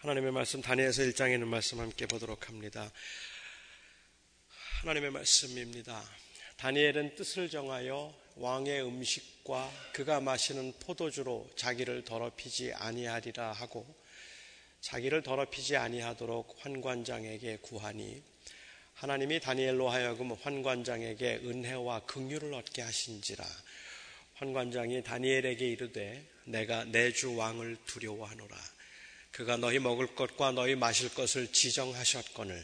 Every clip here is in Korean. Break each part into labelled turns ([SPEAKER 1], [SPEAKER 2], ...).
[SPEAKER 1] 하나님의 말씀 다니엘서 1장에 있는 말씀 함께 보도록 합니다. 하나님의 말씀입니다. 다니엘은 뜻을 정하여 왕의 음식과 그가 마시는 포도주로 자기를 더럽히지 아니하리라 하고 자기를 더럽히지 아니하도록 환관장에게 구하니 하나님이 다니엘로 하여금 환관장에게 은혜와 긍휼을 얻게 하신지라 환관장이 다니엘에게 이르되 내가 내 주 왕을 두려워하노라 그가 너희 먹을 것과 너희 마실 것을 지정하셨거늘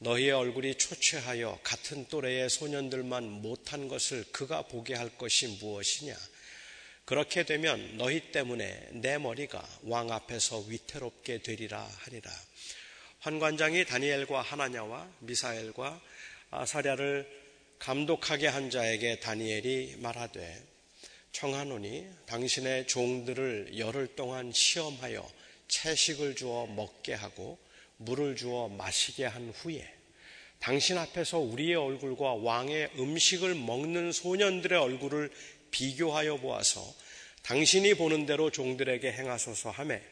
[SPEAKER 1] 너희의 얼굴이 초췌하여 같은 또래의 소년들만 못한 것을 그가 보게 할 것이 무엇이냐? 그렇게 되면 너희 때문에 내 머리가 왕 앞에서 위태롭게 되리라 하리라. 환관장이 다니엘과 하나냐와 미사엘과 아사랴를 감독하게 한 자에게 다니엘이 말하되 청하노니 당신의 종들을 열흘 동안 시험하여 채식을 주어 먹게 하고 물을 주어 마시게 한 후에 당신 앞에서 우리의 얼굴과 왕의 음식을 먹는 소년들의 얼굴을 비교하여 보아서 당신이 보는 대로 종들에게 행하소서 하매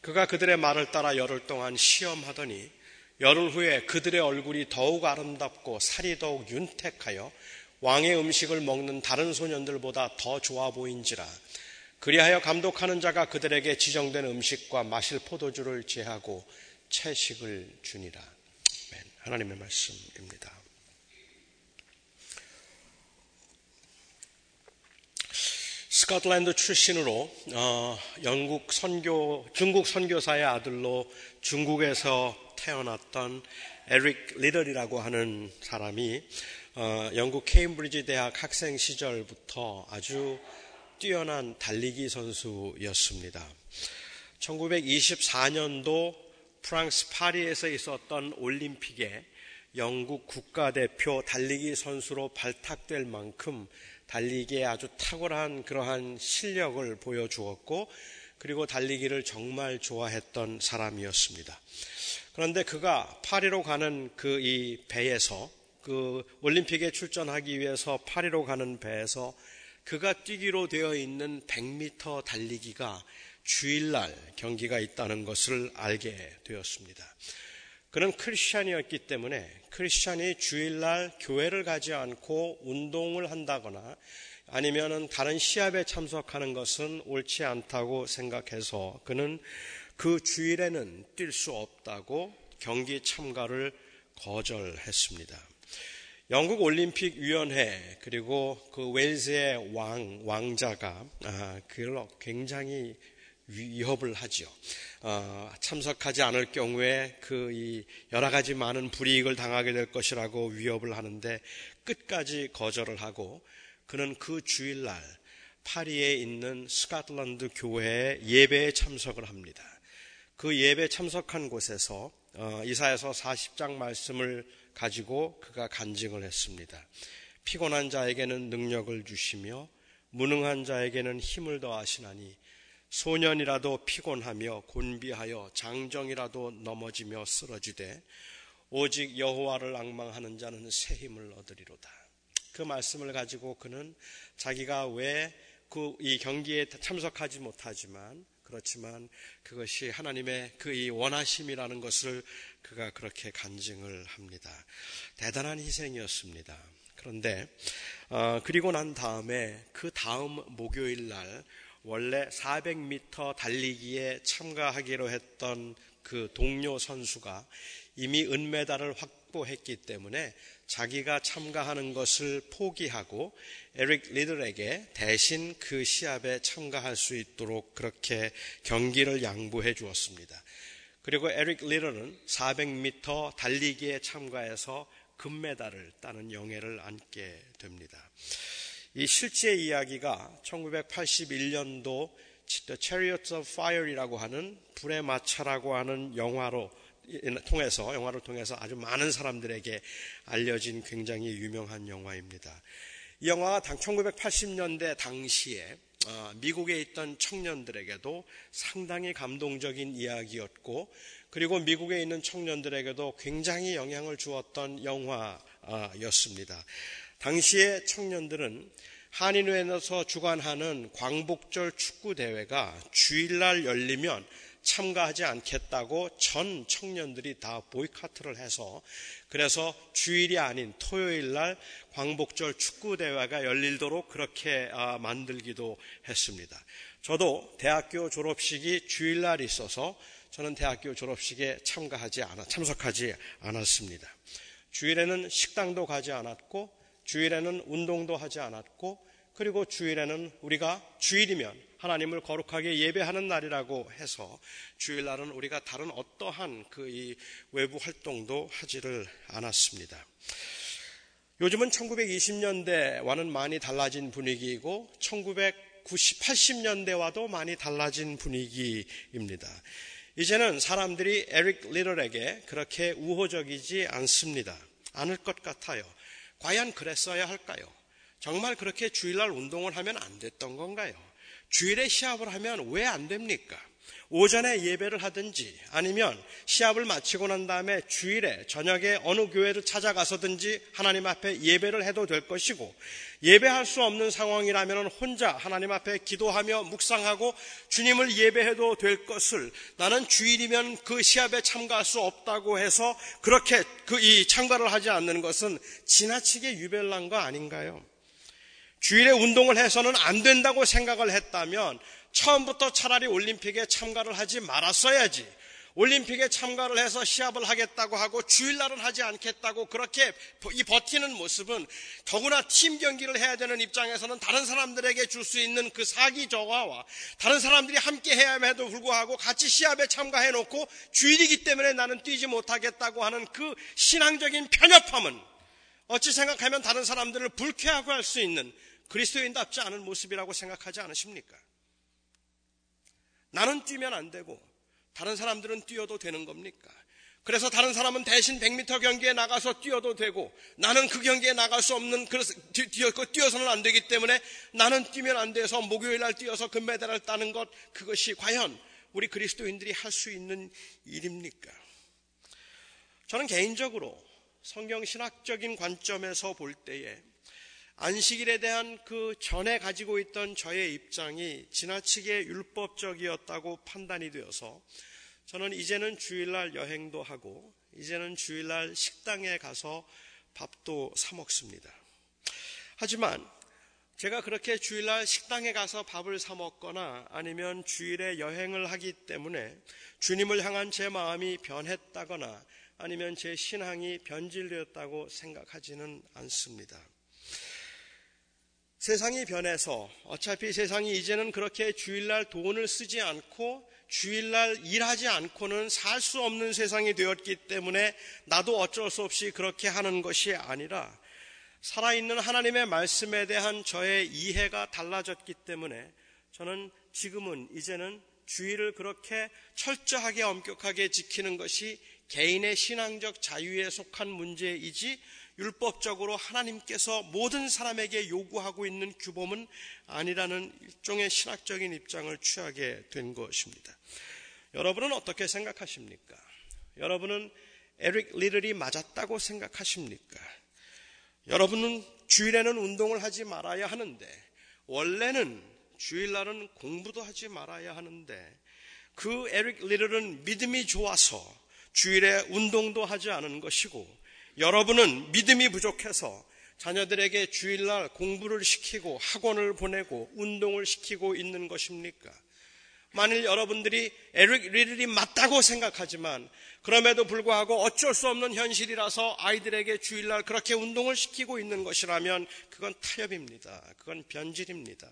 [SPEAKER 1] 그가 그들의 말을 따라 열흘 동안 시험하더니 열흘 후에 그들의 얼굴이 더욱 아름답고 살이 더욱 윤택하여 왕의 음식을 먹는 다른 소년들보다 더 좋아 보인지라 그리하여 감독하는 자가 그들에게 지정된 음식과 마실 포도주를 제하고 채식을 주니라. 하나님의 말씀입니다. 스코틀랜드 출신으로 어, 영국 선교 중국 선교사의 아들로 중국에서 태어났던 에릭 리더리라고 하는 사람이 어, 영국 케임브리지 대학 학생 시절부터 아주 뛰어난 달리기 선수였습니다. 1924년도 프랑스 파리에서 있었던 올림픽에 영국 국가대표 달리기 선수로 발탁될 만큼 달리기에 아주 탁월한 그러한 실력을 보여주었고 그리고 달리기를 정말 좋아했던 사람이었습니다. 그런데 그가 파리로 가는 그 이 배에서 그 올림픽에 출전하기 위해서 파리로 가는 배에서 그가 뛰기로 되어 있는 100m 달리기가 주일날 경기가 있다는 것을 알게 되었습니다. 그는 크리스찬이었기 때문에 크리스찬이 주일날 교회를 가지 않고 운동을 한다거나 아니면 다른 시합에 참석하는 것은 옳지 않다고 생각해서 그는 그 주일에는 뛸 수 없다고 경기 참가를 거절했습니다. 영국 올림픽 위원회 그리고 그 웨일즈의 왕 왕자가 아, 그걸 굉장히 위협을 하지요. 어, 참석하지 않을 경우에 그 여러 가지 많은 불이익을 당하게 될 것이라고 위협을 하는데 끝까지 거절을 하고 그는 그 주일날 파리에 있는 스카틀랜드 교회에 예배에 참석을 합니다. 그 예배 참석한 곳에서 어, 이사에서 40장 말씀을 가지고 그가 간증을 했습니다. 피곤한 자에게는 능력을 주시며 무능한 자에게는 힘을 더하시나니 소년이라도 피곤하며 곤비하여 장정이라도 넘어지며 쓰러지되 오직 여호와를 악망하는 자는 새 힘을 얻으리로다. 그 말씀을 가지고 그는 자기가 왜 그 이 경기에 참석하지 못하지만 그렇지만 그것이 하나님의 그이 원하심이라는 것을 그가 그렇게 간증을 합니다. 대단한 희생이었습니다. 그런데 어, 그리고 난 다음에 그 다음 목요일 날 원래 400m 달리기에 참가하기로 했던 그 동료 선수가 이미 은메달을 확 보했기 때문에 자기가 참가하는 것을 포기하고 에릭 리들에게 대신 그 시합에 참가할 수 있도록 그렇게 경기를 양보해 주었습니다. 그리고 에릭 리더는 400m 달리기에 참가해서 금메달을 따는 영예를 안게 됩니다. 이 실제 이야기가 1981년도 The Chariots of Fire이라고 하는 불의 마차라고 하는 영화로 통해서 영화를 통해서 아주 많은 사람들에게 알려진 굉장히 유명한 영화입니다. 이 영화가 1980년대 당시에 어, 미국에 있던 청년들에게도 상당히 감동적인 이야기였고 그리고 미국에 있는 청년들에게도 굉장히 영향을 주었던 영화였습니다. 당시에 청년들은 한인회에서 주관하는 광복절 축구 대회가 주일날 열리면 참가하지 않겠다고 전 청년들이 다 보이카트를 해서 그래서 주일이 아닌 토요일 날 광복절 축구 대회가 열리도록 그렇게 아, 만들기도 했습니다. 저도 대학교 졸업식이 주일날 있어서 저는 대학교 졸업식에 참가하지 않아 참석하지 않았습니다. 주일에는 식당도 가지 않았고 주일에는 운동도 하지 않았고 그리고 주일에는 우리가 주일이면 하나님을 거룩하게 예배하는 날이라고 해서 주일날은 우리가 다른 어떠한 그 이 외부 활동도 하지를 않았습니다. 요즘은 1920년대와는 많이 달라진 분위기이고 1990, 80년대와도 많이 달라진 분위기입니다. 이제는 사람들이 에릭 리럴에게 그렇게 우호적이지 않습니다. 않을 것 같아요. 과연 그랬어야 할까요? 정말 그렇게 주일날 운동을 하면 안 됐던 건가요? 주일에 시합을 하면 왜 안 됩니까? 오전에 예배를 하든지 아니면 시합을 마치고 난 다음에 주일에 저녁에 어느 교회를 찾아가서든지 하나님 앞에 예배를 해도 될 것이고 예배할 수 없는 상황이라면 혼자 하나님 앞에 기도하며 묵상하고 주님을 예배해도 될 것을 나는 주일이면 그 시합에 참가할 수 없다고 해서 그렇게 그 이 참가를 하지 않는 것은 지나치게 유별난 거 아닌가요? 주일에 운동을 해서는 안 된다고 생각을 했다면 처음부터 차라리 올림픽에 참가를 하지 말았어야지. 올림픽에 참가를 해서 시합을 하겠다고 하고 주일날은 하지 않겠다고 그렇게 이 버티는 모습은 더구나 팀 경기를 해야 되는 입장에서는 다른 사람들에게 줄 수 있는 그 사기 저하와 다른 사람들이 함께 해야함에도 불구하고 같이 시합에 참가해 놓고 주일이기 때문에 나는 뛰지 못하겠다고 하는 그 신앙적인 편협함은 어찌 생각하면 다른 사람들을 불쾌하고 할 수 있는 그리스도인답지 않은 모습이라고 생각하지 않으십니까? 나는 뛰면 안 되고 다른 사람들은 뛰어도 되는 겁니까? 그래서 다른 사람은 대신 100m 경기에 나가서 뛰어도 되고 나는 그 경기에 나갈 수 없는 그래서 뛰어, 뛰어서는 안 되기 때문에 나는 뛰면 안 돼서 목요일 날 뛰어서 금메달을 따는 것 그것이 과연 우리 그리스도인들이 할 수 있는 일입니까? 저는 개인적으로 성경 신학적인 관점에서 볼 때에 안식일에 대한 그 전에 가지고 있던 저의 입장이 지나치게 율법적이었다고 판단이 되어서 저는 이제는 주일날 여행도 하고 이제는 주일날 식당에 가서 밥도 사 먹습니다. 하지만 제가 그렇게 주일날 식당에 가서 밥을 사 먹거나 아니면 주일에 여행을 하기 때문에 주님을 향한 제 마음이 변했다거나 아니면 제 신앙이 변질되었다고 생각하지는 않습니다. 세상이 변해서 어차피 세상이 이제는 그렇게 주일날 돈을 쓰지 않고 주일날 일하지 않고는 살 수 없는 세상이 되었기 때문에 나도 어쩔 수 없이 그렇게 하는 것이 아니라 살아있는 하나님의 말씀에 대한 저의 이해가 달라졌기 때문에 저는 지금은 이제는 주일을 그렇게 철저하게 엄격하게 지키는 것이 개인의 신앙적 자유에 속한 문제이지 율법적으로 하나님께서 모든 사람에게 요구하고 있는 규범은 아니라는 일종의 신학적인 입장을 취하게 된 것입니다. 여러분은 어떻게 생각하십니까? 여러분은 에릭 리들이 맞았다고 생각하십니까? 여러분은 주일에는 운동을 하지 말아야 하는데 원래는 주일날은 공부도 하지 말아야 하는데 그 에릭 리들은 믿음이 좋아서 주일에 운동도 하지 않은 것이고 여러분은 믿음이 부족해서 자녀들에게 주일날 공부를 시키고 학원을 보내고 운동을 시키고 있는 것입니까? 만일 여러분들이 에릭 리들이 맞다고 생각하지만 그럼에도 불구하고 어쩔 수 없는 현실이라서 아이들에게 주일날 그렇게 운동을 시키고 있는 것이라면 그건 타협입니다. 그건 변질입니다.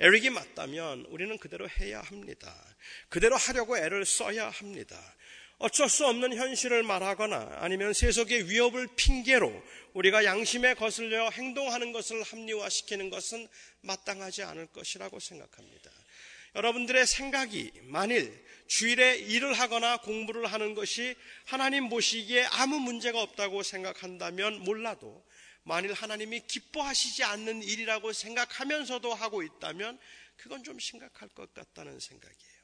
[SPEAKER 1] 에릭이 맞다면 우리는 그대로 해야 합니다. 그대로 하려고 애를 써야 합니다. 어쩔 수 없는 현실을 말하거나 아니면 세속의 위협을 핑계로 우리가 양심에 거슬려 행동하는 것을 합리화시키는 것은 마땅하지 않을 것이라고 생각합니다. 여러분들의 생각이 만일 주일에 일을 하거나 공부를 하는 것이 하나님 보시기에 아무 문제가 없다고 생각한다면 몰라도 만일 하나님이 기뻐하시지 않는 일이라고 생각하면서도 하고 있다면 그건 좀 심각할 것 같다는 생각이에요.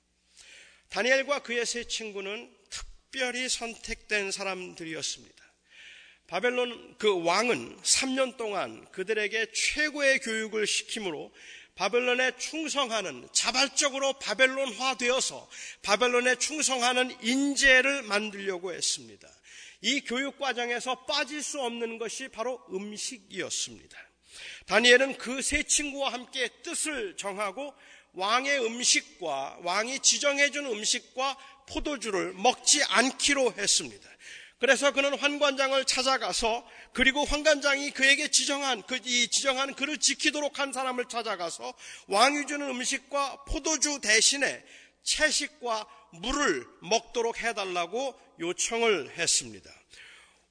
[SPEAKER 1] 다니엘과 그의 세 친구는 특별히 선택된 사람들이었습니다. 바벨론 그 왕은 3년 동안 그들에게 최고의 교육을 시킴으로 바벨론에 충성하는 자발적으로 바벨론화 되어서 바벨론에 충성하는 인재를 만들려고 했습니다. 이 교육 과정에서 빠질 수 없는 것이 바로 음식이었습니다. 다니엘은 그 세 친구와 함께 뜻을 정하고 왕의 음식과 왕이 지정해준 음식과 포도주를 먹지 않기로 했습니다. 그래서 그는 환관장을 찾아가서 그리고 환관장이 그에게 지정한 그 이 지정한 그를 지키도록 한 사람을 찾아가서 왕이 주는 음식과 포도주 대신에 채식과 물을 먹도록 해달라고 요청을 했습니다.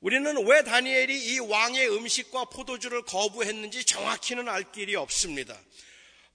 [SPEAKER 1] 우리는 왜 다니엘이 이 왕의 음식과 포도주를 거부했는지 정확히는 알 길이 없습니다.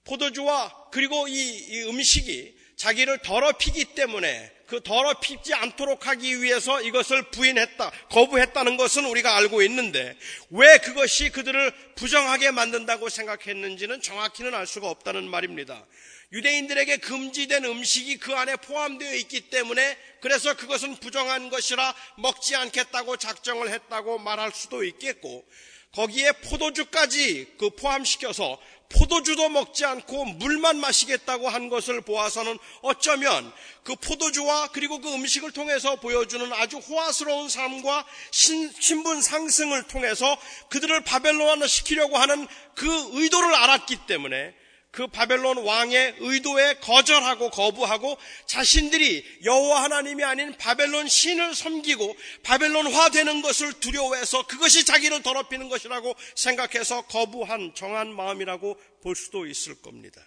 [SPEAKER 1] 포도주와 그리고 이, 이 음식이 자기를 더럽히기 때문에 그 더럽히지 않도록 하기 위해서 이것을 부인했다, 거부했다는 것은 우리가 알고 있는데 왜 그것이 그들을 부정하게 만든다고 생각했는지는 정확히는 알 수가 없다는 말입니다. 유대인들에게 금지된 음식이 그 안에 포함되어 있기 때문에 그래서 그것은 부정한 것이라 먹지 않겠다고 작정을 했다고 말할 수도 있겠고 거기에 포도주까지 그 포함시켜서 포도주도 먹지 않고 물만 마시겠다고 한 것을 보아서는 어쩌면 그 포도주와 그리고 그 음식을 통해서 보여주는 아주 호화스러운 삶과 신, 신분 상승을 통해서 그들을 바벨론화 시키려고 하는 그 의도를 알았기 때문에 그 바벨론 왕의 의도에 거절하고 거부하고 자신들이 여호와 하나님이 아닌 바벨론 신을 섬기고 바벨론화 되는 것을 두려워해서 그것이 자기를 더럽히는 것이라고 생각해서 거부한 정한 마음이라고 볼 수도 있을 겁니다.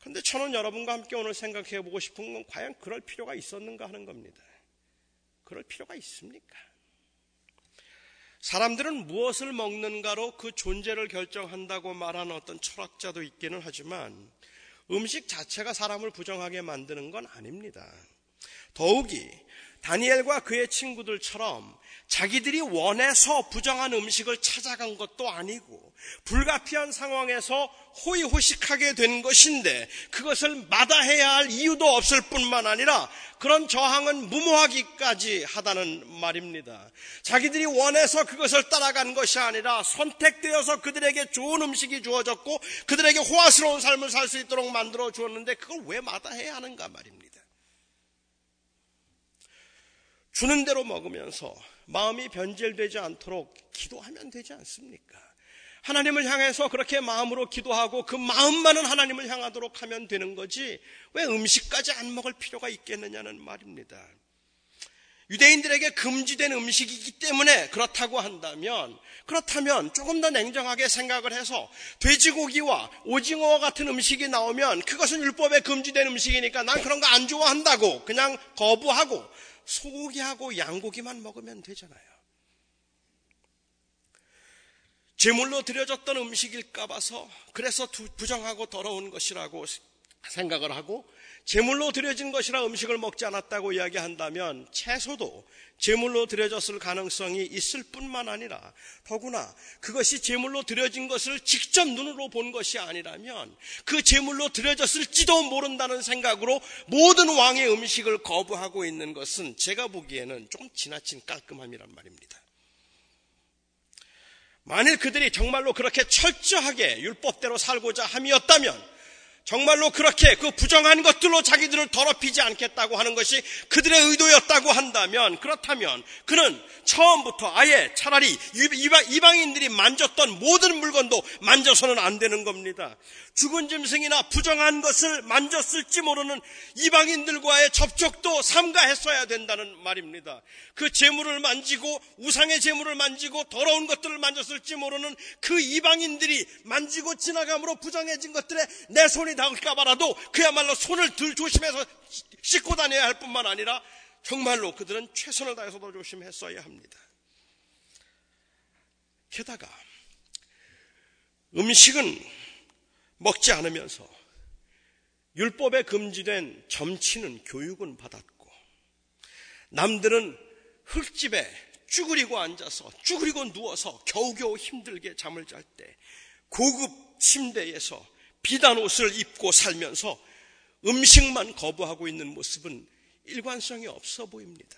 [SPEAKER 1] 그런데 저는 여러분과 함께 오늘 생각해 보고 싶은 건 과연 그럴 필요가 있었는가 하는 겁니다. 그럴 필요가 있습니까? 사람들은 무엇을 먹는가로 그 존재를 결정한다고 말하는 어떤 철학자도 있기는 하지만 음식 자체가 사람을 부정하게 만드는 건 아닙니다. 더욱이 다니엘과 그의 친구들처럼 자기들이 원해서 부정한 음식을 찾아간 것도 아니고 불가피한 상황에서 호의호식하게 된 것인데 그것을 마다해야 할 이유도 없을 뿐만 아니라 그런 저항은 무모하기까지 하다는 말입니다. 자기들이 원해서 그것을 따라간 것이 아니라 선택되어서 그들에게 좋은 음식이 주어졌고 그들에게 호화스러운 삶을 살 수 있도록 만들어 주었는데 그걸 왜 마다해야 하는가 말입니다. 주는 대로 먹으면서 마음이 변질되지 않도록 기도하면 되지 않습니까? 하나님을 향해서 그렇게 마음으로 기도하고 그 마음만은 하나님을 향하도록 하면 되는 거지 왜 음식까지 안 먹을 필요가 있겠느냐는 말입니다. 유대인들에게 금지된 음식이기 때문에 그렇다고 한다면 그렇다면 조금 더 냉정하게 생각을 해서 돼지고기와 오징어와 같은 음식이 나오면 그것은 율법에 금지된 음식이니까 난 그런 거 안 좋아한다고 그냥 거부하고 소고기하고 양고기만 먹으면 되잖아요. 제물로 드려졌던 음식일까 봐서 그래서 부정하고 더러운 것이라고 생각을 하고 제물로 드려진 것이라 음식을 먹지 않았다고 이야기한다면 채소도 제물로 드려졌을 가능성이 있을 뿐만 아니라 더구나 그것이 제물로 드려진 것을 직접 눈으로 본 것이 아니라면 그 제물로 드려졌을지도 모른다는 생각으로 모든 왕의 음식을 거부하고 있는 것은 제가 보기에는 좀 지나친 깔끔함이란 말입니다. 만일 그들이 정말로 그렇게 철저하게 율법대로 살고자 함이었다면 정말로 그렇게 그 부정한 것들로 자기들을 더럽히지 않겠다고 하는 것이 그들의 의도였다고 한다면 그렇다면 그는 처음부터 아예 차라리 이방인들이 만졌던 모든 물건도 만져서는 안 되는 겁니다. 죽은 짐승이나 부정한 것을 만졌을지 모르는 이방인들과의 접촉도 삼가했어야 된다는 말입니다. 그 재물을 만지고 우상의 재물을 만지고 더러운 것들을 만졌을지 모르는 그 이방인들이 만지고 지나감으로 부정해진 것들에 내 손이 닿을까 봐라도 그야말로 손을 들 조심해서 씻고 다녀야 할 뿐만 아니라 정말로 그들은 최선을 다해서도 조심했어야 합니다. 게다가 음식은 먹지 않으면서 율법에 금지된 점치는 교육은 받았고 남들은 흙집에 쭈그리고 앉아서 쭈그리고 누워서 겨우겨우 힘들게 잠을 잘 때 고급 침대에서 비단 옷을 입고 살면서 음식만 거부하고 있는 모습은 일관성이 없어 보입니다.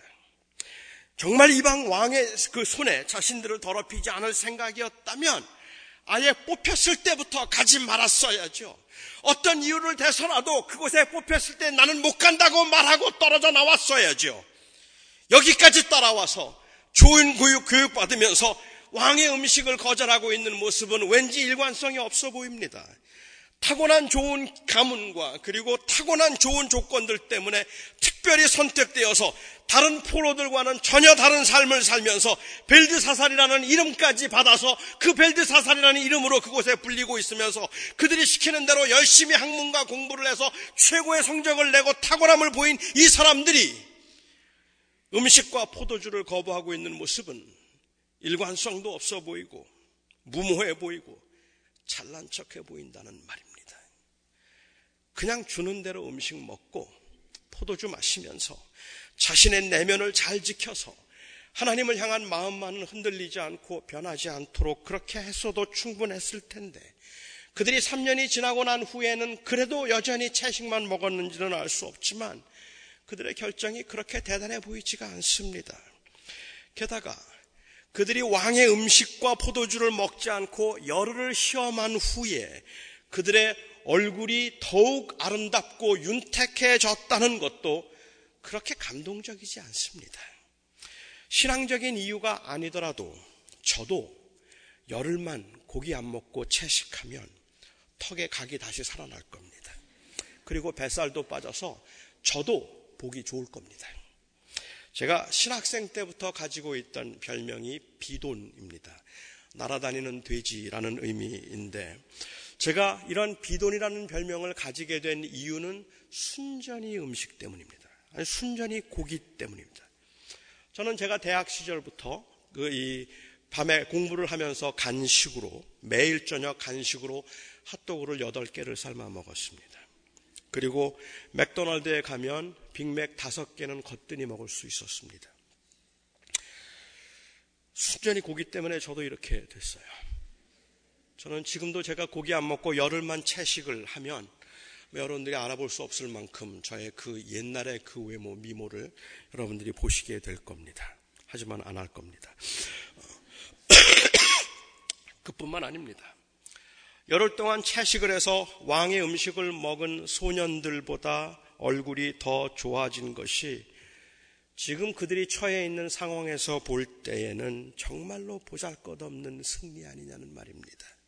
[SPEAKER 1] 정말 이방 왕의 그 손에 자신들을 더럽히지 않을 생각이었다면 아예 뽑혔을 때부터 가지 말았어야죠. 어떤 이유를 대서라도 그곳에 뽑혔을 때 나는 못 간다고 말하고 떨어져 나왔어야죠. 여기까지 따라와서 좋은 교육, 교육 받으면서 왕의 음식을 거절하고 있는 모습은 왠지 일관성이 없어 보입니다. 타고난 좋은 가문과 그리고 타고난 좋은 조건들 때문에 특별히 선택되어서 다른 포로들과는 전혀 다른 삶을 살면서 벨드사살이라는 이름까지 받아서 그 벨드사살이라는 이름으로 그곳에 불리고 있으면서 그들이 시키는 대로 열심히 학문과 공부를 해서 최고의 성적을 내고 탁월함을 보인 이 사람들이 음식과 포도주를 거부하고 있는 모습은 일관성도 없어 보이고 무모해 보이고 잘난 척해 보인다는 말입니다. 그냥 주는 대로 음식 먹고 포도주 마시면서 자신의 내면을 잘 지켜서 하나님을 향한 마음만은 흔들리지 않고 변하지 않도록 그렇게 했어도 충분했을 텐데 그들이 3년이 지나고 난 후에는 그래도 여전히 채식만 먹었는지는 알 수 없지만 그들의 결정이 그렇게 대단해 보이지가 않습니다. 게다가 그들이 왕의 음식과 포도주를 먹지 않고 열흘을 시험한 후에 그들의 얼굴이 더욱 아름답고 윤택해졌다는 것도 그렇게 감동적이지 않습니다. 신앙적인 이유가 아니더라도 저도 열흘만 고기 안 먹고 채식하면 턱에 각이 다시 살아날 겁니다. 그리고 뱃살도 빠져서 저도 보기 좋을 겁니다. 제가 신학생 때부터 가지고 있던 별명이 비돈입니다. 날아다니는 돼지라는 의미인데 제가 이런 비돈이라는 별명을 가지게 된 이유는 순전히 음식 때문입니다. 아니, 순전히 고기 때문입니다. 저는 제가 대학 시절부터 그 이 밤에 공부를 하면서 간식으로 매일 저녁 간식으로 핫도그를 8개를 삶아 먹었습니다. 그리고 맥도날드에 가면 빅맥 5개는 거뜬히 먹을 수 있었습니다. 순전히 고기 때문에 저도 이렇게 됐어요. 저는 지금도 제가 고기 안 먹고 열흘만 채식을 하면 여러분들이 알아볼 수 없을 만큼 저의 그 옛날의 그 외모, 미모를 여러분들이 보시게 될 겁니다. 하지만 안 할 겁니다. 그뿐만 아닙니다. 열흘 동안 채식을 해서 왕의 음식을 먹은 소년들보다 얼굴이 더 좋아진 것이 지금 그들이 처해 있는 상황에서 볼 때에는 정말로 보잘 것 없는 승리 아니냐는 말입니다.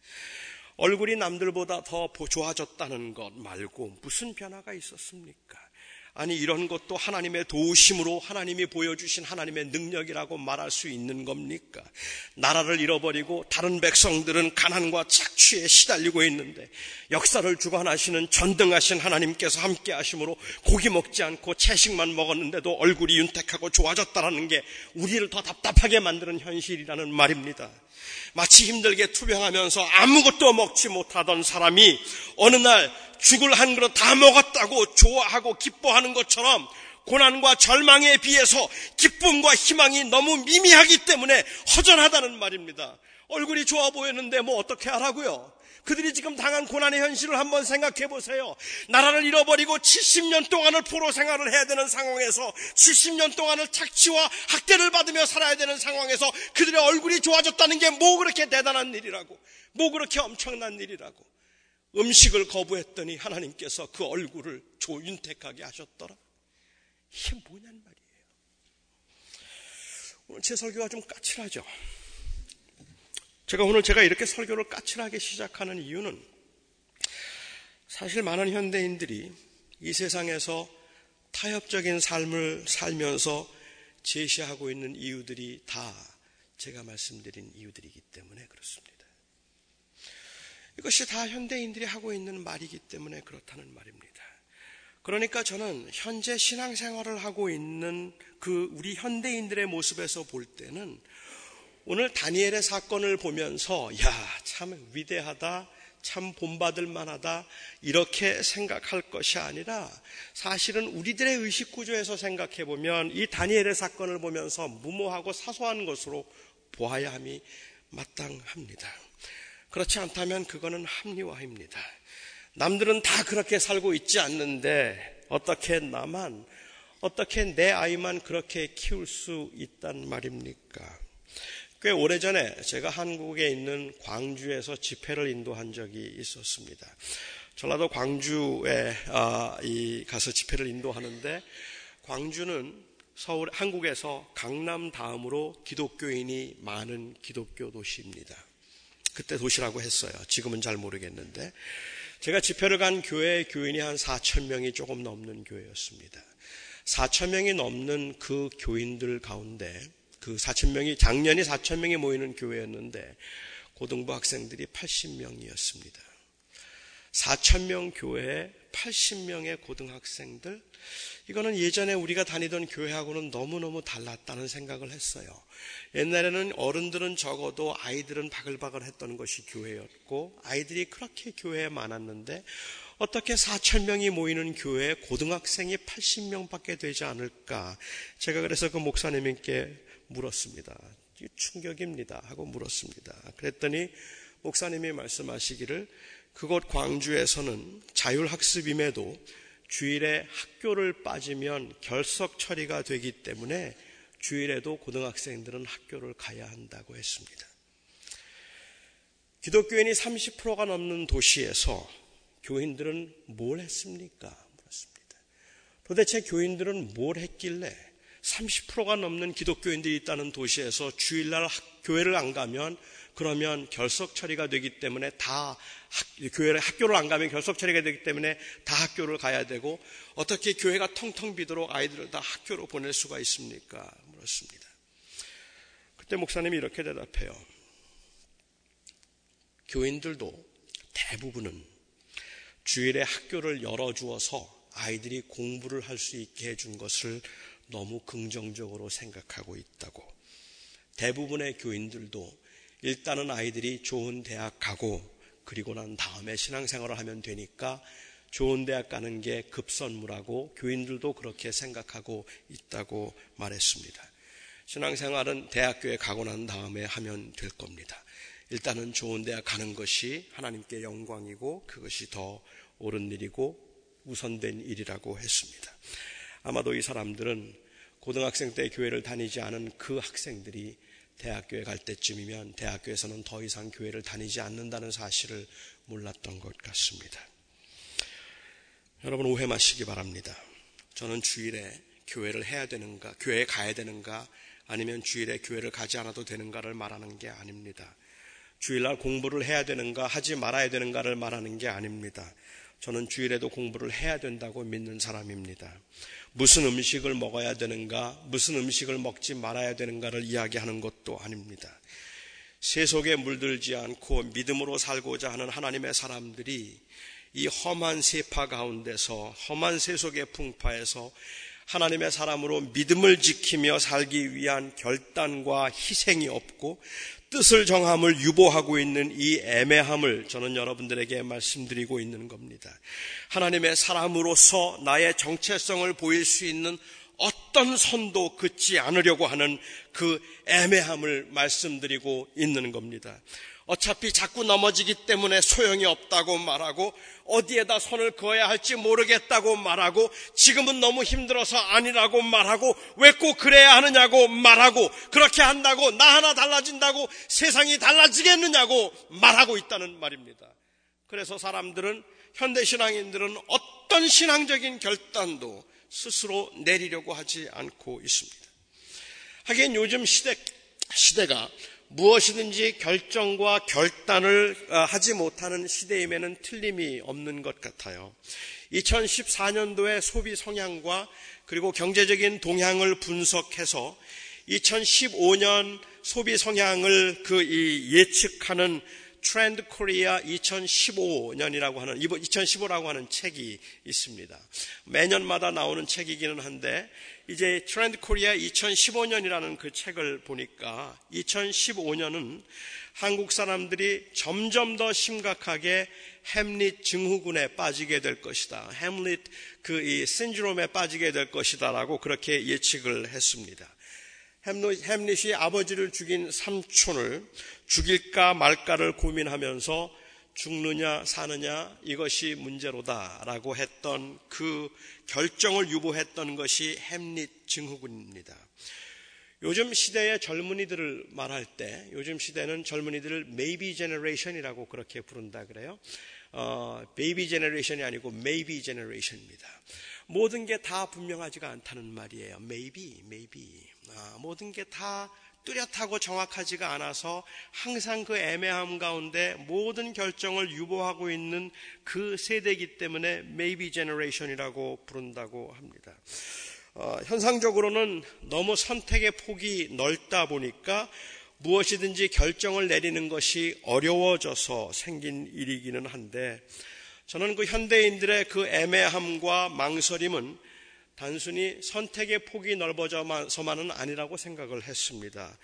[SPEAKER 1] 얼굴이 남들보다 더 좋아졌다는 것 말고 무슨 변화가 있었습니까? 아니 이런 것도 하나님의 도우심으로 하나님이 보여주신 하나님의 능력이라고 말할 수 있는 겁니까? 나라를 잃어버리고 다른 백성들은 가난과 착취에 시달리고 있는데 역사를 주관하시는 전등하신 하나님께서 함께 하심으로 고기 먹지 않고 채식만 먹었는데도 얼굴이 윤택하고 좋아졌다라는 게 우리를 더 답답하게 만드는 현실이라는 말입니다. 마치 힘들게 투병하면서 아무것도 먹지 못하던 사람이 어느 날 죽을 한 그릇 다 먹었다고 좋아하고 기뻐하는 것처럼 고난과 절망에 비해서 기쁨과 희망이 너무 미미하기 때문에 허전하다는 말입니다. 얼굴이 좋아 보였는데 뭐 어떻게 하라고요? 그들이 지금 당한 고난의 현실을 한번 생각해 보세요. 나라를 잃어버리고 70년 동안을 포로 생활을 해야 되는 상황에서 70년 동안을 착취와 학대를 받으며 살아야 되는 상황에서 그들의 얼굴이 좋아졌다는 게 뭐 그렇게 대단한 일이라고, 뭐 그렇게 엄청난 일이라고. 음식을 거부했더니 하나님께서 그 얼굴을 조윤택하게 하셨더라. 이게 뭐냐는 말이에요. 오늘 제 설교가 좀 까칠하죠. 제가 오늘 제가 이렇게 설교를 까칠하게 시작하는 이유는 사실 많은 현대인들이 이 세상에서 타협적인 삶을 살면서 제시하고 있는 이유들이 다 제가 말씀드린 이유들이기 때문에 그렇습니다. 이것이 다 현대인들이 하고 있는 말이기 때문에 그렇다는 말입니다. 그러니까 저는 현재 신앙생활을 하고 있는 그 우리 현대인들의 모습에서 볼 때는 오늘 다니엘의 사건을 보면서 야, 참 위대하다. 참 본받을 만하다. 이렇게 생각할 것이 아니라 사실은 우리들의 의식 구조에서 생각해 보면 이 다니엘의 사건을 보면서 무모하고 사소한 것으로 보아야 함이 마땅합니다. 그렇지 않다면 그거는 합리화입니다. 남들은 다 그렇게 살고 있지 않는데 어떻게 나만 어떻게 내 아이만 그렇게 키울 수 있단 말입니까? 꽤 오래전에 제가 한국에 있는 광주에서 집회를 인도한 적이 있었습니다. 전라도 광주에 아, 가서 집회를 인도하는데 광주는 서울 한국에서 강남 다음으로 기독교인이 많은 기독교 도시입니다. 그때 도시라고 했어요. 지금은 잘 모르겠는데 제가 집회를 간 교회 교인이 한 4천 명이 조금 넘는 교회였습니다. 4천 명이 넘는 그 교인들 가운데 그 4천 명이 작년이 4천 명이 모이는 교회였는데 고등부 학생들이 80명이었습니다. 4천 명 교회에 80명의 고등학생들 이거는 예전에 우리가 다니던 교회하고는 너무너무 달랐다는 생각을 했어요. 옛날에는 어른들은 적어도 아이들은 바글바글 했던 것이 교회였고 아이들이 그렇게 교회에 많았는데 어떻게 4천 명이 모이는 교회에 고등학생이 80명밖에 되지 않을까? 제가 그래서 그 목사님께 물었습니다. 충격입니다. 하고 물었습니다. 그랬더니 목사님이 말씀하시기를 그곳 광주에서는 자율학습임에도 주일에 학교를 빠지면 결석 처리가 되기 때문에 주일에도 고등학생들은 학교를 가야 한다고 했습니다. 기독교인이 30%가 넘는 도시에서 교인들은 뭘 했습니까? 물었습니다. 도대체 교인들은 뭘 했길래 30%가 넘는 기독교인들이 있다는 도시에서 주일날 교회를 안 가면 그러면 결석 처리가 되기 때문에 다 학, 교회를 학교를 안 가면 결석 처리가 되기 때문에 다 학교를 가야 되고 어떻게 교회가 텅텅 비도록 아이들을 다 학교로 보낼 수가 있습니까? 물었습니다. 그때 목사님이 이렇게 대답해요. 교인들도 대부분은 주일에 학교를 열어주어서 아이들이 공부를 할 수 있게 해준 것을 너무 긍정적으로 생각하고 있다고. 대부분의 교인들도 일단은 아이들이 좋은 대학 가고 그리고 난 다음에 신앙생활을 하면 되니까 좋은 대학 가는 게 급선무라고 교인들도 그렇게 생각하고 있다고 말했습니다. 신앙생활은 대학교에 가고 난 다음에 하면 될 겁니다. 일단은 좋은 대학 가는 것이 하나님께 영광이고 그것이 더 옳은 일이고 우선된 일이라고 했습니다. 아마도 이 사람들은 고등학생 때 교회를 다니지 않은 그 학생들이 대학교에 갈 때쯤이면 대학교에서는 더 이상 교회를 다니지 않는다는 사실을 몰랐던 것 같습니다. 여러분 오해 마시기 바랍니다. 저는 주일에 교회를 해야 되는가, 교회에 가야 되는가, 아니면 주일에 교회를 가지 않아도 되는가를 말하는 게 아닙니다. 주일날 공부를 해야 되는가, 하지 말아야 되는가를 말하는 게 아닙니다. 저는 주일에도 공부를 해야 된다고 믿는 사람입니다. 무슨 음식을 먹어야 되는가, 무슨 음식을 먹지 말아야 되는가를 이야기하는 것도 아닙니다. 세속에 물들지 않고 믿음으로 살고자 하는 하나님의 사람들이 이 험한 세파 가운데서 험한 세속의 풍파에서 하나님의 사람으로 믿음을 지키며 살기 위한 결단과 희생이 없고 뜻을 정함을 유보하고 있는 이 애매함을 저는 여러분들에게 말씀드리고 있는 겁니다. 하나님의 사람으로서 나의 정체성을 보일 수 있는 어떤 선도 긋지 않으려고 하는 그 애매함을 말씀드리고 있는 겁니다. 어차피 자꾸 넘어지기 때문에 소용이 없다고 말하고 어디에다 손을 그어야 할지 모르겠다고 말하고 지금은 너무 힘들어서 아니라고 말하고 왜 꼭 그래야 하느냐고 말하고 그렇게 한다고 나 하나 달라진다고 세상이 달라지겠느냐고 말하고 있다는 말입니다. 그래서 사람들은 현대 신앙인들은 어떤 신앙적인 결단도 스스로 내리려고 하지 않고 있습니다. 하긴 요즘 시대 시대가 무엇이든지 결정과 결단을 어, 하지 못하는 시대임에는 틀림이 없는 것 같아요. 2014년도의 소비 성향과 그리고 경제적인 동향을 분석해서 2015년 소비 성향을 그 예측하는 트렌드 코리아 2015년이라고 하는 2015라고 하는 책이 있습니다. 매년마다 나오는 책이기는 한데 이제 트렌드 코리아 2015년이라는 그 책을 보니까 2015년은 한국 사람들이 점점 더 심각하게 햄릿 증후군에 빠지게 될 것이다. 햄릿 그이 신드롬에 빠지게 될 것이다라고 그렇게 예측을 했습니다. 햄릿이 아버지를 죽인 삼촌을 죽일까 말까를 고민하면서 죽느냐 사느냐 이것이 문제로다라고 했던 그 결정을 유보했던 것이 햄릿 증후군입니다. 요즘 시대의 젊은이들을 말할 때 요즘 시대는 젊은이들을 maybe generation이라고 그렇게 부른다 그래요. 어, baby generation이 아니고 maybe generation입니다. 모든 게 다 분명하지가 않다는 말이에요. maybe, maybe. 아, 모든 게 다 뚜렷하고 정확하지가 않아서 항상 그 애매함 가운데 모든 결정을 유보하고 있는 그 세대이기 때문에 maybe generation이라고 부른다고 합니다. 어, 현상적으로는 너무 선택의 폭이 넓다 보니까 무엇이든지 결정을 내리는 것이 어려워져서 생긴 일이기는 한데 저는 그 현대인들의 그 애매함과 망설임은 단순히 선택의 폭이 넓어져서만은 아니라고 생각을 했습니다.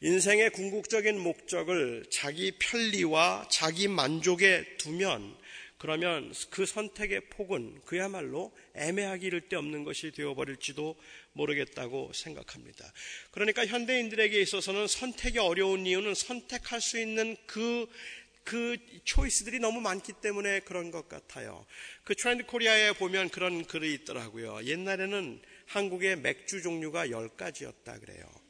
[SPEAKER 1] 인생의 궁극적인 목적을 자기 편리와 자기 만족에 두면 그러면 그 선택의 폭은 그야말로 애매하기 이를 데 없는 것이 되어버릴지도 모르겠다고 생각합니다. 그러니까 현대인들에게 있어서는 선택이 어려운 이유는 선택할 수 있는 그, 그 초이스들이 너무 많기 때문에 그런 것 같아요. 그 트렌드 코리아에 보면 그런 글이 있더라고요. 옛날에는 한국의 맥주 종류가 10가지였다 그래요.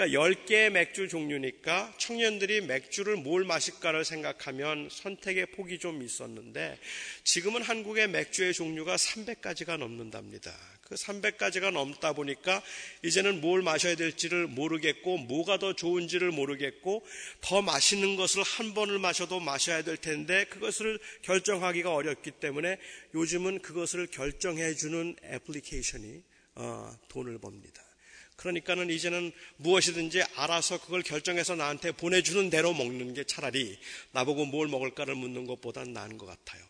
[SPEAKER 1] 그러니까 10개의 맥주 종류니까 청년들이 맥주를 뭘 마실까를 생각하면 선택의 폭이 좀 있었는데 지금은 한국의 맥주의 종류가 300가지가 넘는답니다. 그 300가지가 넘다 보니까 이제는 뭘 마셔야 될지를 모르겠고 뭐가 더 좋은지를 모르겠고 더 맛있는 것을 한 번을 마셔도 마셔야 될 텐데 그것을 결정하기가 어렵기 때문에 요즘은 그것을 결정해 주는 애플리케이션이 어, 돈을 법니다. 그러니까는 이제는 무엇이든지 알아서 그걸 결정해서 나한테 보내주는 대로 먹는 게 차라리 나보고 뭘 먹을까를 묻는 것보다는 나은 것 같아요.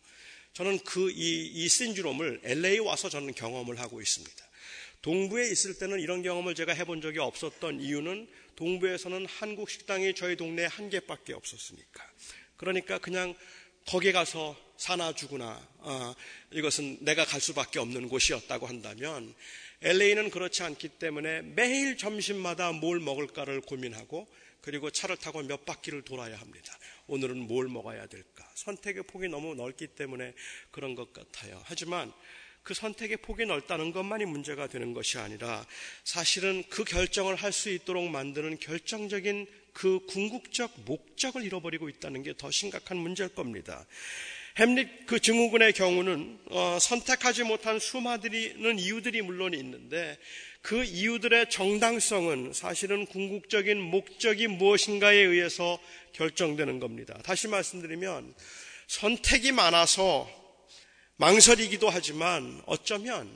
[SPEAKER 1] 저는 그, 이, 이 신드롬을 LA 와서 저는 경험을 하고 있습니다. 동부에 있을 때는 이런 경험을 제가 해본 적이 없었던 이유는 동부에서는 한국 식당이 저희 동네에 한 개밖에 없었으니까. 그러니까 그냥 거기 가서 사나 주구나, 어, 이것은 내가 갈 수밖에 없는 곳이었다고 한다면 LA는 그렇지 않기 때문에 매일 점심마다 뭘 먹을까를 고민하고 그리고 차를 타고 몇 바퀴를 돌아야 합니다. 오늘은 뭘 먹어야 될까? 선택의 폭이 너무 넓기 때문에 그런 것 같아요. 하지만 그 선택의 폭이 넓다는 것만이 문제가 되는 것이 아니라 사실은 그 결정을 할 수 있도록 만드는 결정적인 그 궁극적 목적을 잃어버리고 있다는 게 더 심각한 문제일 겁니다. 햄릿 그 증후군의 경우는 어, 선택하지 못한 수많은 이유들이 물론 있는데 그 이유들의 정당성은 사실은 궁극적인 목적이 무엇인가에 의해서 결정되는 겁니다. 다시 말씀드리면 선택이 많아서 망설이기도 하지만 어쩌면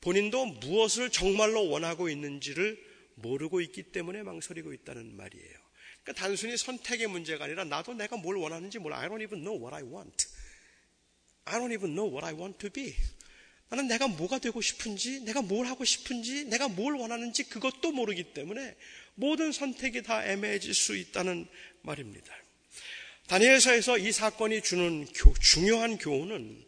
[SPEAKER 1] 본인도 무엇을 정말로 원하고 있는지를 모르고 있기 때문에 망설이고 있다는 말이에요. 그러니까 단순히 선택의 문제가 아니라 나도 내가 뭘 원하는지 몰라. I don't even know what I want. I don't even know what I want to be. 나는 내가 뭐가 되고 싶은지, 내가 뭘 하고 싶은지, 내가 뭘 원하는지 그것도 모르기 때문에 모든 선택이 다 애매해질 수 있다는 말입니다. 다니엘서에서 이 사건이 주는 교, 중요한 교훈은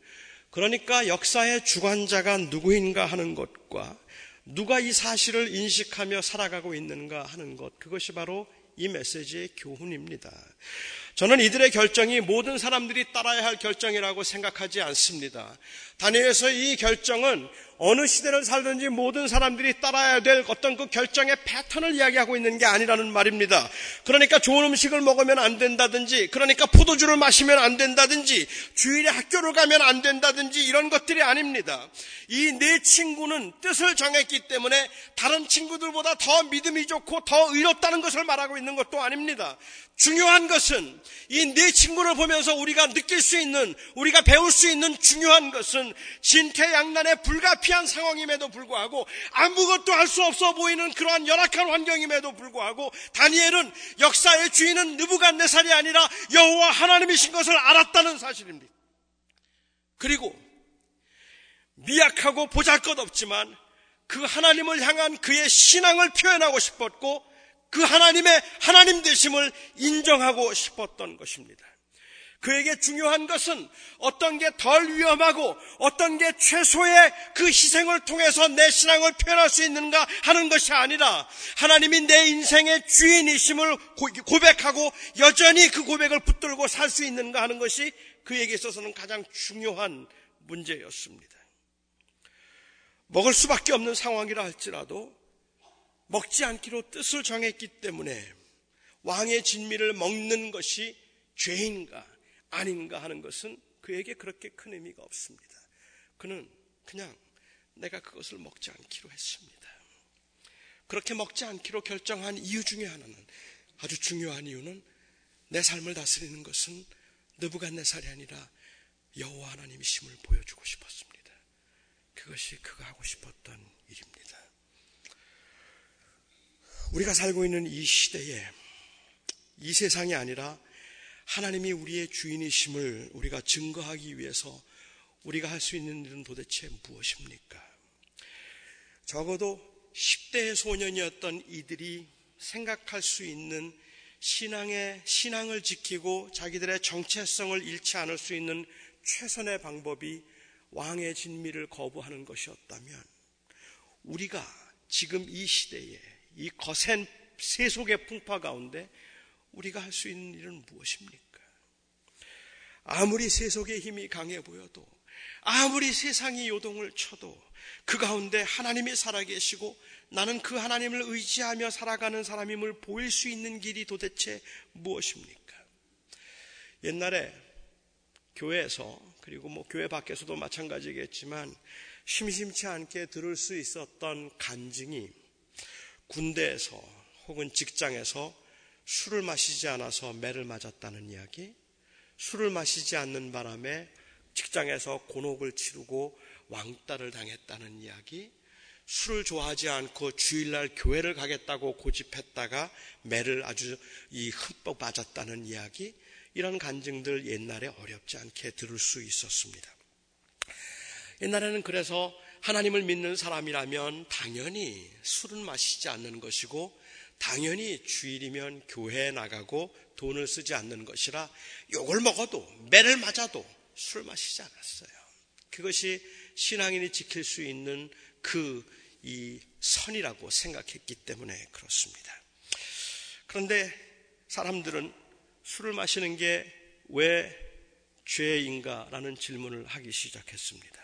[SPEAKER 1] 그러니까 역사의 주관자가 누구인가 하는 것과 누가 이 사실을 인식하며 살아가고 있는가 하는 것, 그것이 바로 이 메시지의 교훈입니다. 저는 이들의 결정이 모든 사람들이 따라야 할 결정이라고 생각하지 않습니다. 다니엘서 이 결정은 어느 시대를 살든지 모든 사람들이 따라야 될 어떤 그 결정의 패턴을 이야기하고 있는 게 아니라는 말입니다. 그러니까 좋은 음식을 먹으면 안 된다든지, 그러니까 포도주를 마시면 안 된다든지, 주일에 학교를 가면 안 된다든지 이런 것들이 아닙니다. 이 네 친구는 뜻을 정했기 때문에 다른 친구들보다 더 믿음이 좋고 더 의롭다는 것을 말하고 있는 것도 아닙니다. 중요한 것은 이 네 친구를 보면서 우리가 느낄 수 있는, 우리가 배울 수 있는 중요한 것은 진퇴양난의 불가피한 상황임에도 불구하고 아무것도 할 수 없어 보이는 그러한 열악한 환경임에도 불구하고 다니엘은 역사의 주인은 느부갓네살이 아니라 여호와 하나님이신 것을 알았다는 사실입니다. 그리고 미약하고 보잘것없지만 그 하나님을 향한 그의 신앙을 표현하고 싶었고 그 하나님의 하나님 되심을 인정하고 싶었던 것입니다. 그에게 중요한 것은 어떤 게 덜 위험하고 어떤 게 최소의 그 희생을 통해서 내 신앙을 표현할 수 있는가 하는 것이 아니라 하나님이 내 인생의 주인이심을 고백하고 여전히 그 고백을 붙들고 살 수 있는가 하는 것이 그에게 있어서는 가장 중요한 문제였습니다. 먹을 수밖에 없는 상황이라 할지라도 먹지 않기로 뜻을 정했기 때문에 왕의 진미를 먹는 것이 죄인가 아닌가 하는 것은 그에게 그렇게 큰 의미가 없습니다. 그는 그냥 내가 그것을 먹지 않기로 했습니다. 그렇게 먹지 않기로 결정한 이유 중에 하나는 아주 중요한 이유는 내 삶을 다스리는 것은 느부갓네살이 아니라 여호와 하나님이심을 보여주고 싶었습니다. 그것이 그가 하고 싶었던 일입니다. 우리가 살고 있는 이 시대에 이 세상이 아니라 하나님이 우리의 주인이심을 우리가 증거하기 위해서 우리가 할 수 있는 일은 도대체 무엇입니까? 적어도 10대의 소년이었던 이들이 생각할 수 있는 신앙의 신앙을 지키고 자기들의 정체성을 잃지 않을 수 있는 최선의 방법이 왕의 진미를 거부하는 것이었다면 우리가 지금 이 시대에 이 거센 세속의 풍파 가운데 우리가 할 수 있는 일은 무엇입니까? 아무리 세속의 힘이 강해 보여도 아무리 세상이 요동을 쳐도 그 가운데 하나님이 살아계시고 나는 그 하나님을 의지하며 살아가는 사람임을 보일 수 있는 길이 도대체 무엇입니까? 옛날에 교회에서 그리고 뭐 교회 밖에서도 마찬가지겠지만 심심치 않게 들을 수 있었던 간증이 군대에서 혹은 직장에서 술을 마시지 않아서 매를 맞았다는 이야기, 술을 마시지 않는 바람에 직장에서 곤혹을 치르고 왕따를 당했다는 이야기, 술을 좋아하지 않고 주일날 교회를 가겠다고 고집했다가 매를 아주 이 흠뻑 맞았다는 이야기, 이런 간증들 옛날에 어렵지 않게 들을 수 있었습니다. 옛날에는 그래서 하나님을 믿는 사람이라면 당연히 술은 마시지 않는 것이고 당연히 주일이면 교회에 나가고 돈을 쓰지 않는 것이라 욕을 먹어도 매를 맞아도 술 마시지 않았어요. 그것이 신앙인이 지킬 수 있는 그 이 선이라고 생각했기 때문에 그렇습니다. 그런데 사람들은 술을 마시는 게 왜 죄인가라는 질문을 하기 시작했습니다.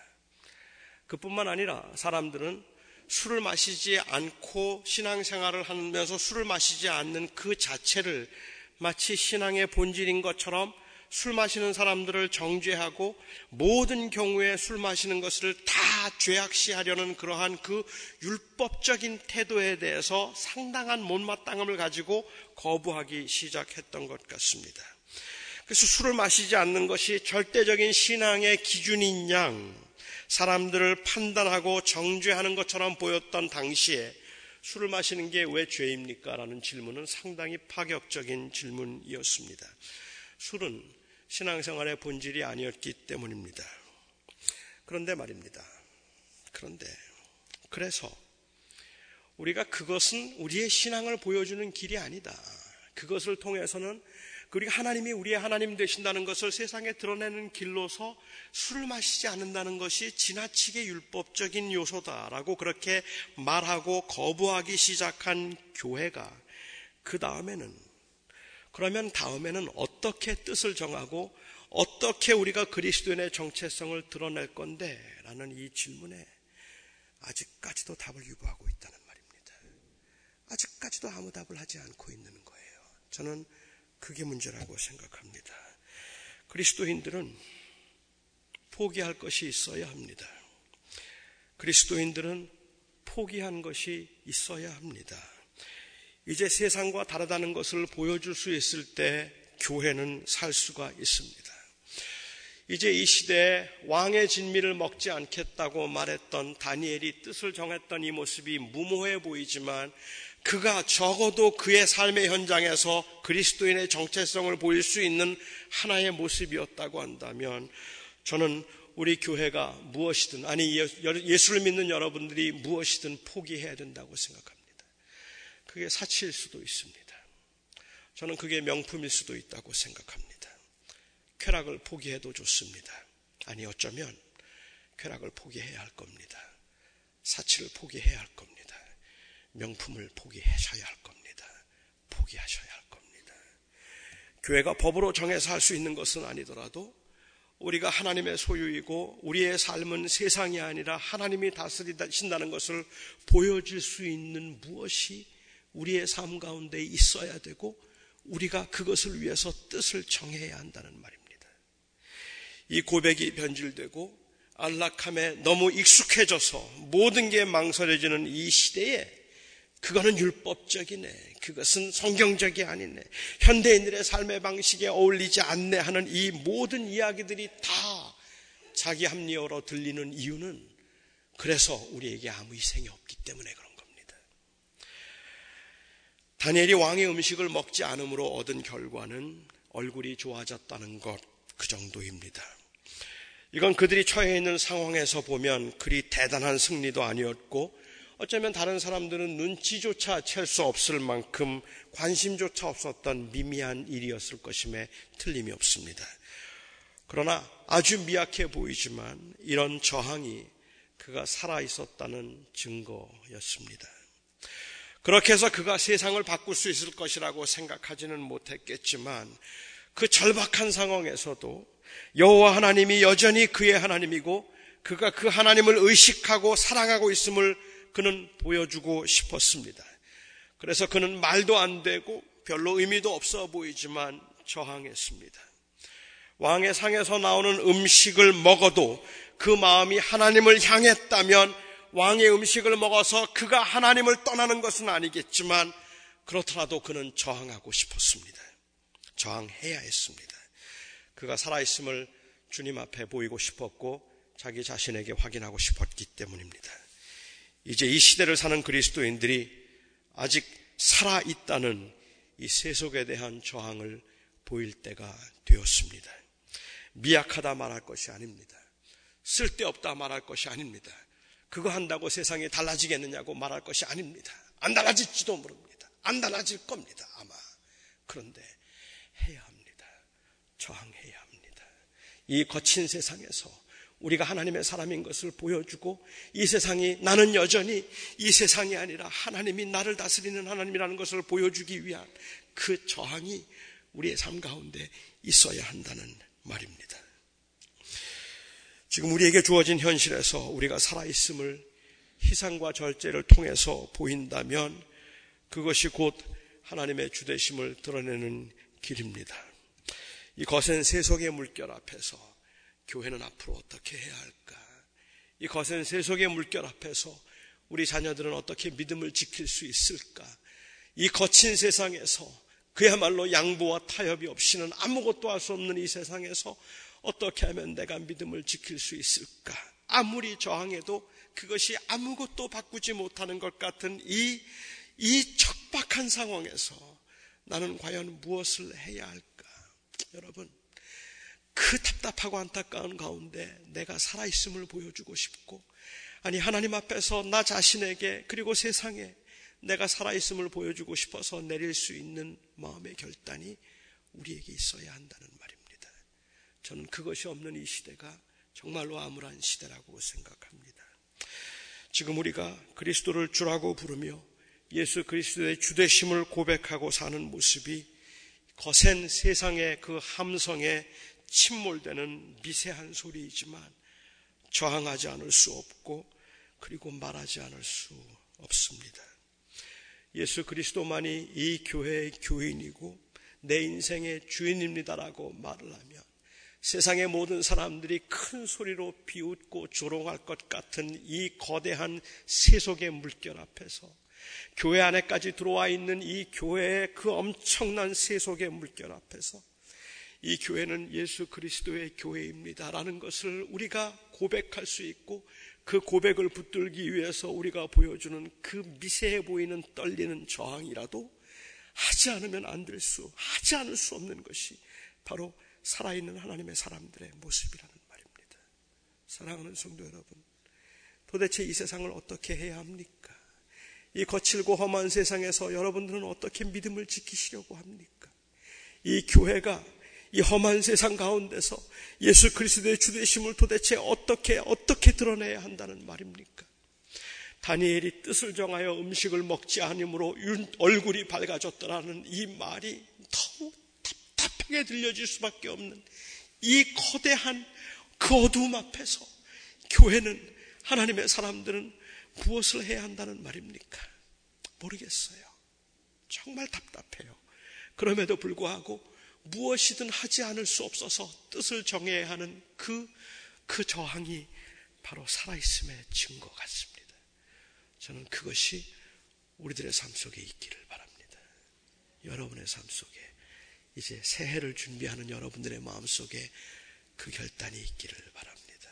[SPEAKER 1] 그뿐만 아니라 사람들은 술을 마시지 않고 신앙생활을 하면서 술을 마시지 않는 그 자체를 마치 신앙의 본질인 것처럼 술 마시는 사람들을 정죄하고 모든 경우에 술 마시는 것을 다 죄악시하려는 그러한 그 율법적인 태도에 대해서 상당한 못마땅함을 가지고 거부하기 시작했던 것 같습니다. 그래서 술을 마시지 않는 것이 절대적인 신앙의 기준인 양 사람들을 판단하고 정죄하는 것처럼 보였던 당시에 술을 마시는 게 왜 죄입니까? 라는 질문은 상당히 파격적인 질문이었습니다. 술은 신앙생활의 본질이 아니었기 때문입니다. 그런데 말입니다. 그런데, 그래서 우리가 그것은 우리의 신앙을 보여주는 길이 아니다. 그것을 통해서는 그리고 하나님이 우리의 하나님 되신다는 것을 세상에 드러내는 길로서 술을 마시지 않는다는 것이 지나치게 율법적인 요소다라고 그렇게 말하고 거부하기 시작한 교회가 그 다음에는 그러면 다음에는 어떻게 뜻을 정하고 어떻게 우리가 그리스도인의 정체성을 드러낼 건데? 라는 이 질문에 아직까지도 답을 유보하고 있다는 말입니다. 아직까지도 아무 답을 하지 않고 있는 거예요. 저는 그게 문제라고 생각합니다. 그리스도인들은 포기할 것이 있어야 합니다. 그리스도인들은 포기한 것이 있어야 합니다. 이제 세상과 다르다는 것을 보여줄 수 있을 때 교회는 살 수가 있습니다. 이제 이 시대에 왕의 진미를 먹지 않겠다고 말했던 다니엘이 뜻을 정했던 이 모습이 무모해 보이지만 그가 적어도 그의 삶의 현장에서 그리스도인의 정체성을 보일 수 있는 하나의 모습이었다고 한다면 저는 우리 교회가 무엇이든 아니 예수를 믿는 여러분들이 무엇이든 포기해야 된다고 생각합니다. 그게 사치일 수도 있습니다. 저는 그게 명품일 수도 있다고 생각합니다. 쾌락을 포기해도 좋습니다. 아니 어쩌면 쾌락을 포기해야 할 겁니다. 사치를 포기해야 할 겁니다. 명품을 포기하셔야 할 겁니다. 포기하셔야 할 겁니다. 교회가 법으로 정해서 할 수 있는 것은 아니더라도 우리가 하나님의 소유이고 우리의 삶은 세상이 아니라 하나님이 다스리신다는 것을 보여줄 수 있는 무엇이 우리의 삶 가운데 있어야 되고 우리가 그것을 위해서 뜻을 정해야 한다는 말입니다. 이 고백이 변질되고 안락함에 너무 익숙해져서 모든 게 망설여지는 이 시대에 그거는 율법적이네. 그것은 성경적이 아니네. 현대인들의 삶의 방식에 어울리지 않네 하는 이 모든 이야기들이 다 자기 합리어로 들리는 이유는 그래서 우리에게 아무 희생이 없기 때문에 그런 겁니다. 다니엘이 왕의 음식을 먹지 않음으로 얻은 결과는 얼굴이 좋아졌다는 것 그 정도입니다. 이건 그들이 처해 있는 상황에서 보면 그리 대단한 승리도 아니었고 어쩌면 다른 사람들은 눈치조차 챌 수 없을 만큼 관심조차 없었던 미미한 일이었을 것임에 틀림이 없습니다. 그러나 아주 미약해 보이지만 이런 저항이 그가 살아 있었다는 증거였습니다. 그렇게 해서 그가 세상을 바꿀 수 있을 것이라고 생각하지는 못했겠지만 그 절박한 상황에서도 여호와 하나님이 여전히 그의 하나님이고 그가 그 하나님을 의식하고 사랑하고 있음을 그는 보여주고 싶었습니다. 그래서 그는 말도 안 되고 별로 의미도 없어 보이지만 저항했습니다. 왕의 상에서 나오는 음식을 먹어도 그 마음이 하나님을 향했다면 왕의 음식을 먹어서 그가 하나님을 떠나는 것은 아니겠지만 그렇더라도 그는 저항하고 싶었습니다. 저항해야 했습니다. 그가 살아있음을 주님 앞에 보이고 싶었고 자기 자신에게 확인하고 싶었기 때문입니다. 이제 이 시대를 사는 그리스도인들이 아직 살아있다는 이 세속에 대한 저항을 보일 때가 되었습니다. 미약하다 말할 것이 아닙니다. 쓸데없다 말할 것이 아닙니다. 그거 한다고 세상이 달라지겠느냐고 말할 것이 아닙니다. 안 달라질지도 모릅니다. 안 달라질 겁니다. 아마. 그런데 해야 합니다. 저항해야 합니다. 이 거친 세상에서 우리가 하나님의 사람인 것을 보여주고 이 세상이 나는 여전히 이 세상이 아니라 하나님이 나를 다스리는 하나님이라는 것을 보여주기 위한 그 저항이 우리의 삶 가운데 있어야 한다는 말입니다. 지금 우리에게 주어진 현실에서 우리가 살아있음을 희생과 절제를 통해서 보인다면 그것이 곧 하나님의 주대심을 드러내는 길입니다. 이 거센 세속의 물결 앞에서 교회는 앞으로 어떻게 해야 할까? 이 거센 세속의 물결 앞에서 우리 자녀들은 어떻게 믿음을 지킬 수 있을까? 이 거친 세상에서 그야말로 양보와 타협이 없이는 아무것도 할 수 없는 이 세상에서 어떻게 하면 내가 믿음을 지킬 수 있을까? 아무리 저항해도 그것이 아무것도 바꾸지 못하는 것 같은 이, 이 척박한 상황에서 나는 과연 무엇을 해야 할까? 여러분, 그 답답하고 안타까운 가운데 내가 살아있음을 보여주고 싶고, 아니, 하나님 앞에서 나 자신에게 그리고 세상에 내가 살아있음을 보여주고 싶어서 내릴 수 있는 마음의 결단이 우리에게 있어야 한다는 말입니다. 저는 그것이 없는 이 시대가 정말로 암울한 시대라고 생각합니다. 지금 우리가 그리스도를 주라고 부르며 예수 그리스도의 주되심을 고백하고 사는 모습이 거센 세상의 그 함성에 침몰되는 미세한 소리이지만 저항하지 않을 수 없고 그리고 말하지 않을 수 없습니다. 예수 그리스도만이 이 교회의 교인이고 내 인생의 주인입니다라고 말을 하면 세상의 모든 사람들이 큰 소리로 비웃고 조롱할 것 같은 이 거대한 세속의 물결 앞에서 교회 안에까지 들어와 있는 이 교회의 그 엄청난 세속의 물결 앞에서 이 교회는 예수 그리스도의 교회입니다라는 것을 우리가 고백할 수 있고 그 고백을 붙들기 위해서 우리가 보여주는 그 미세해 보이는 떨리는 저항이라도 하지 않으면 안 될 수, 하지 않을 수 없는 것이 바로 살아있는 하나님의 사람들의 모습이라는 말입니다. 사랑하는 성도 여러분, 도대체 이 세상을 어떻게 해야 합니까? 이 거칠고 험한 세상에서 여러분들은 어떻게 믿음을 지키시려고 합니까? 이 교회가 이 험한 세상 가운데서 예수 그리스도의 주되심을 도대체 어떻게 어떻게 드러내야 한다는 말입니까? 다니엘이 뜻을 정하여 음식을 먹지 않으므로 얼굴이 밝아졌더라는 이 말이 너무 답답하게 들려질 수밖에 없는 이 거대한 그 어두움 앞에서 교회는 하나님의 사람들은 무엇을 해야 한다는 말입니까? 모르겠어요. 정말 답답해요. 그럼에도 불구하고 무엇이든 하지 않을 수 없어서 뜻을 정해야 하는 그, 그 저항이 바로 살아있음의 증거 같습니다. 저는 그것이 우리들의 삶 속에 있기를 바랍니다. 여러분의 삶 속에 이제 새해를 준비하는 여러분들의 마음 속에 그 결단이 있기를 바랍니다.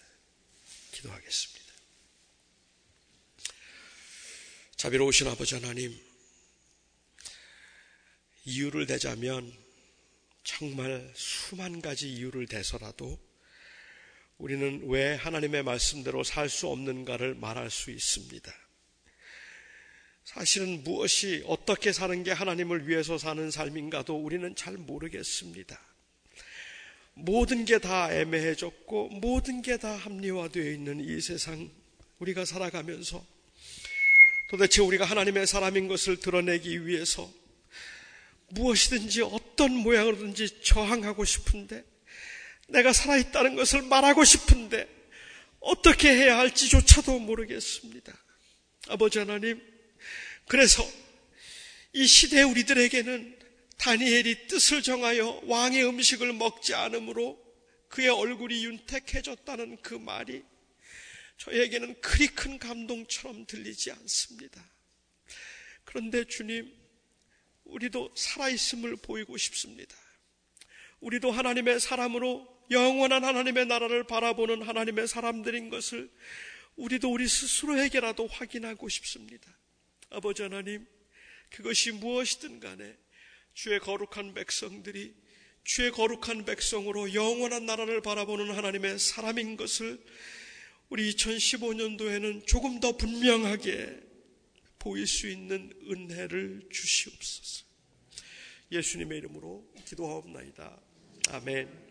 [SPEAKER 1] 기도하겠습니다. 자비로우신 아버지 하나님, 이유를 대자면 정말 수만 가지 이유를 대서라도 우리는 왜 하나님의 말씀대로 살 수 없는가를 말할 수 있습니다. 사실은 무엇이 어떻게 사는 게 하나님을 위해서 사는 삶인가도 우리는 잘 모르겠습니다. 모든 게 다 애매해졌고 모든 게 다 합리화되어 있는 이 세상 우리가 살아가면서 도대체 우리가 하나님의 사람인 것을 드러내기 위해서 무엇이든지 어떤 모양으로든지 저항하고 싶은데 내가 살아있다는 것을 말하고 싶은데 어떻게 해야 할지조차도 모르겠습니다. 아버지 하나님, 그래서 이 시대 우리들에게는 다니엘이 뜻을 정하여 왕의 음식을 먹지 않으므로 그의 얼굴이 윤택해졌다는 그 말이 저에게는 그리 큰 감동처럼 들리지 않습니다. 그런데 주님, 우리도 살아있음을 보이고 싶습니다. 우리도 하나님의 사람으로 영원한 하나님의 나라를 바라보는 하나님의 사람들인 것을 우리도 우리 스스로에게라도 확인하고 싶습니다. 아버지 하나님, 그것이 무엇이든 간에 주의 거룩한 백성들이 주의 거룩한 백성으로 영원한 나라를 바라보는 하나님의 사람인 것을 우리 2015년도에는 조금 더 분명하게 보일 수 있는 은혜를 주시옵소서. 예수님의 이름으로 기도하옵나이다. 아멘.